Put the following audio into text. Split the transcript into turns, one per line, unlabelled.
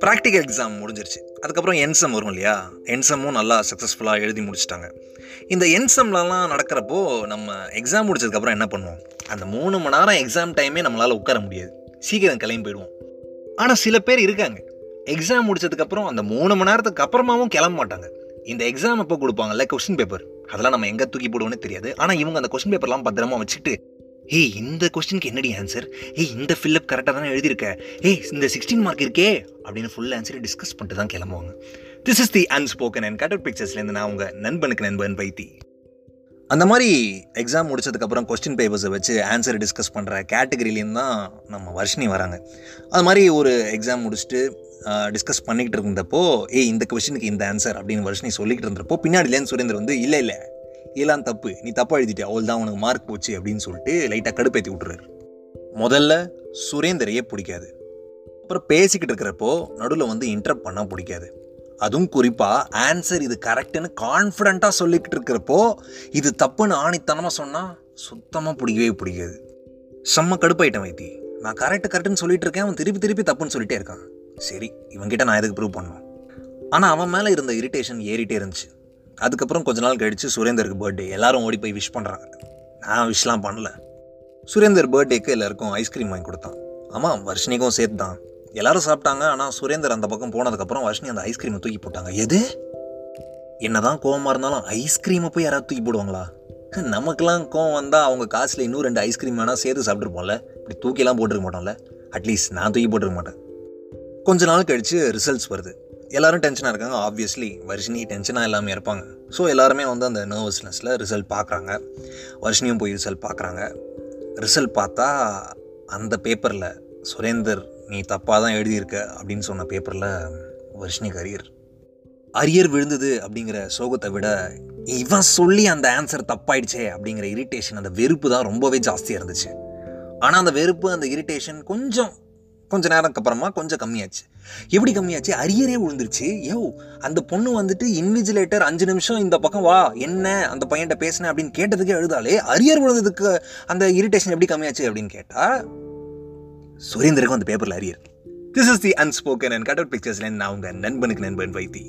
Practical exam முடிஞ்சிருச்சு. அதுக்கப்புறம் என்சம் வரும் இல்லையா? என்சமும் நல்லா சக்ஸஸ்ஃபுல்லாக எழுதி முடிச்சிட்டாங்க. இந்த என்சம்லலாம் நடக்கிறப்போ நம்ம எக்ஸாம் முடிச்சதுக்கப்புறம் என்ன பண்ணுவோம்? அந்த மூணு மணி நேரம் எக்ஸாம் டைமே நம்மளால் உட்கார முடியாது. சீக்கிரம் கிளம்பி போயிடுவோம். ஆனால் சில பேர் இருக்காங்க. எக்ஸாம் முடிச்சதுக்கப்புறம் அந்த மூணு மணி நேரத்துக்கு அப்புறமாவும் கிளம்ப மாட்டாங்க. இந்த எக்ஸாம் அப்போ கொடுப்பாங்கல்ல? கொஸ்டின் பேப்பர் அதெல்லாம் நம்ம எங்கே தூக்கி போடுவோன்னே தெரியாது. ஆனால் இவங்க அந்த கொஸ்டின் பேப்பர்லாம் பத்திரமா வச்சுட்டு ஏய் இந்த கொஸ்டினுக்கு என்னடி ஆன்சர் ஏய் இந்த ஃபில்லப் கரெக்டாக தானே எழுதியிருக்க? ஏய் இந்த சிக்ஸ்டீன் மார்க் இருக்கே அப்படின்னு ஃபுல் ஆன்சரை டிஸ்கஸ் பண்ணிட்டு தான் கிளம்புவாங்க. This is the unspoken and cut out பிக்சர்ஸ்லேருந்து நான் உங்கள் நண்பனுக்கு நண்பன் பைத்தி அந்த மாதிரி எக்ஸாம் முடிச்சதுக்கப்புறம் கொஸ்டின் பேப்பர்ஸை வச்சு ஆன்சரை டிஸ்கஸ் பண்ணுற கேட்டகரியிலேருந்து தான் நம்ம வர்ஷினி வராங்க. அது மாதிரி ஒரு எக்ஸாம் முடிச்சுட்டு டிஸ்கஸ் பண்ணிக்கிட்டு இருந்தப்போ ஏய் இந்த கொஸ்டினுக்கு இந்த ஆன்சர் அப்படின்னு வர்ஷினி சொல்லிக்கிட்டு இருந்தப்போ பின்னாடிலேருந்து சுரேந்தர் வந்து இல்லை இல்லை இதெல்லாம் தப்பு? நீ தப்பாக எழுதிட்ட அவள் தான் உனக்கு மார்க் போச்சு அப்படின்னு சொல்லிட்டு லைட்டாக கடுப்பேற்றி விட்டுறாரு. முதல்ல சுரேந்தரையே பிடிக்காது. அப்புறம் பேசிக்கிட்டு இருக்கிறப்போ நடுவில் வந்து இன்டரப்ட் பண்ணால் பிடிக்காது. அதுவும் குறிப்பாக ஆன்சர் இது கரெக்டுன்னு கான்ஃபிடண்ட்டாக சொல்லிக்கிட்டு இருக்கிறப்போ இது தப்புன்னு ஆணித்தனமாக சொன்னால் சுத்தமாக பிடிக்கவே பிடிக்காது. செம்ம கடுப்பாயிட்டேன் வைத்தி. நான் கரெக்டு கரெக்டுன்னு சொல்லிட்டு இருக்கேன். அவன் திருப்பி திருப்பி தப்புன்னு சொல்லிட்டே இருக்கான். சரி இவன்கிட்ட நான் எதுக்கு ப்ரூவ் பண்ணணும்? ஆனால் அவன் மேலே இருந்த இரிட்டேஷன் ஏறிட்டே இருந்துச்சு. அதுக்கப்புறம் கொஞ்ச நாள் கழித்து சுரேந்தருக்கு பர்த்டே எல்லாரும் ஓடி போய் விஷ் பண்ணுறாங்க நான் விஷ்,லாம் பண்ணல. சுரேந்தர் பர்த்டேக்கு எல்லாருக்கும் ஐஸ்கிரீம் வாங்கி கொடுத்தான். ஆமாம் வர்ஷினிக்கும் சேர்த்து தான் எல்லாரும் சாப்பிட்டாங்க ஆனால் சுரேந்தர் அந்த பக்கம் போனதுக்கப்புறம் வர்ஷினி அந்த ஐஸ்கிரீமை தூக்கி போட்டாங்க. எது? என்னதான் கோவமாக இருந்தாலும் ஐஸ்கிரீமை போய் யாராவது தூக்கி போடுவாங்களா? நமக்கெல்லாம் கோவம் வந்தால் அவங்க காசில் இன்னும் ரெண்டு ஐஸ்கிரீம் வேணால் சேர்த்து சாப்பிட்ருப்போம்ல இப்படி தூக்கிலாம் போட்டிருக்க மாட்டோம்ல. அட்லீஸ்ட் நான் தூக்கி போட்டிருக்க மாட்டேன். கொஞ்ச நாள் கழித்து ரிசல்ட்ஸ் வருது. எல்லாரும் டென்ஷனாக இருக்காங்க. ஆப்வியஸ்லி வர்ஷினி டென்ஷனாக எல்லாமே இருப்பாங்க. ஸோ எல்லாருமே வந்து அந்த நர்வஸ்னஸில் ரிசல்ட் பார்க்குறாங்க வர்ஷினியும் போய் ரிசல்ட் பார்க்குறாங்க ரிசல்ட் பார்த்தா அந்த பேப்பரில் சுரேந்தர் நீ தப்பாக தான் எழுதியிருக்க அப்படின்னு சொன்ன பேப்பரில் வர்ஷினி கரியர் அரியர் விழுந்தது அப்படிங்கிற சோகத்தை விட இவன் சொல்லி அந்த ஆன்சர் தப்பாயிடுச்சே அப்படிங்கிற இரிட்டேஷன் அந்த வெறுப்பு தான் ரொம்பவே ஜாஸ்தியாக இருந்துச்சு. ஆனால் அந்த வெறுப்பு அந்த இரிட்டேஷன் கொஞ்சம் கொஞ்ச நேரம் அப்புறமா கொஞ்சம் கம்மியாச்சு. எப்படி கம்மியாச்சு? அரியரே விழுந்துருச்சு. யோ அந்த பொண்ணு வந்துட்டு இன்விஜிலேட்டர் அஞ்சு நிமிஷம் இந்த பக்கம் வா என்ன அந்த பையன்கிட்ட பேசினேன் அப்படின்னு கேட்டதுக்கே எழுதாலே அரியர் விழுந்ததுக்கு அந்த இரிட்டேஷன் எப்படி கம்மியாச்சு அப்படின்னு கேட்டால் சுரேந்தருக்கும் அந்த பேப்பரில் arrear. This is the unspoken and cut out பிக்சர்ஸ்லேருந்து நான் உங்கள் நண்பனுக்கு நண்பன் வைத்தி.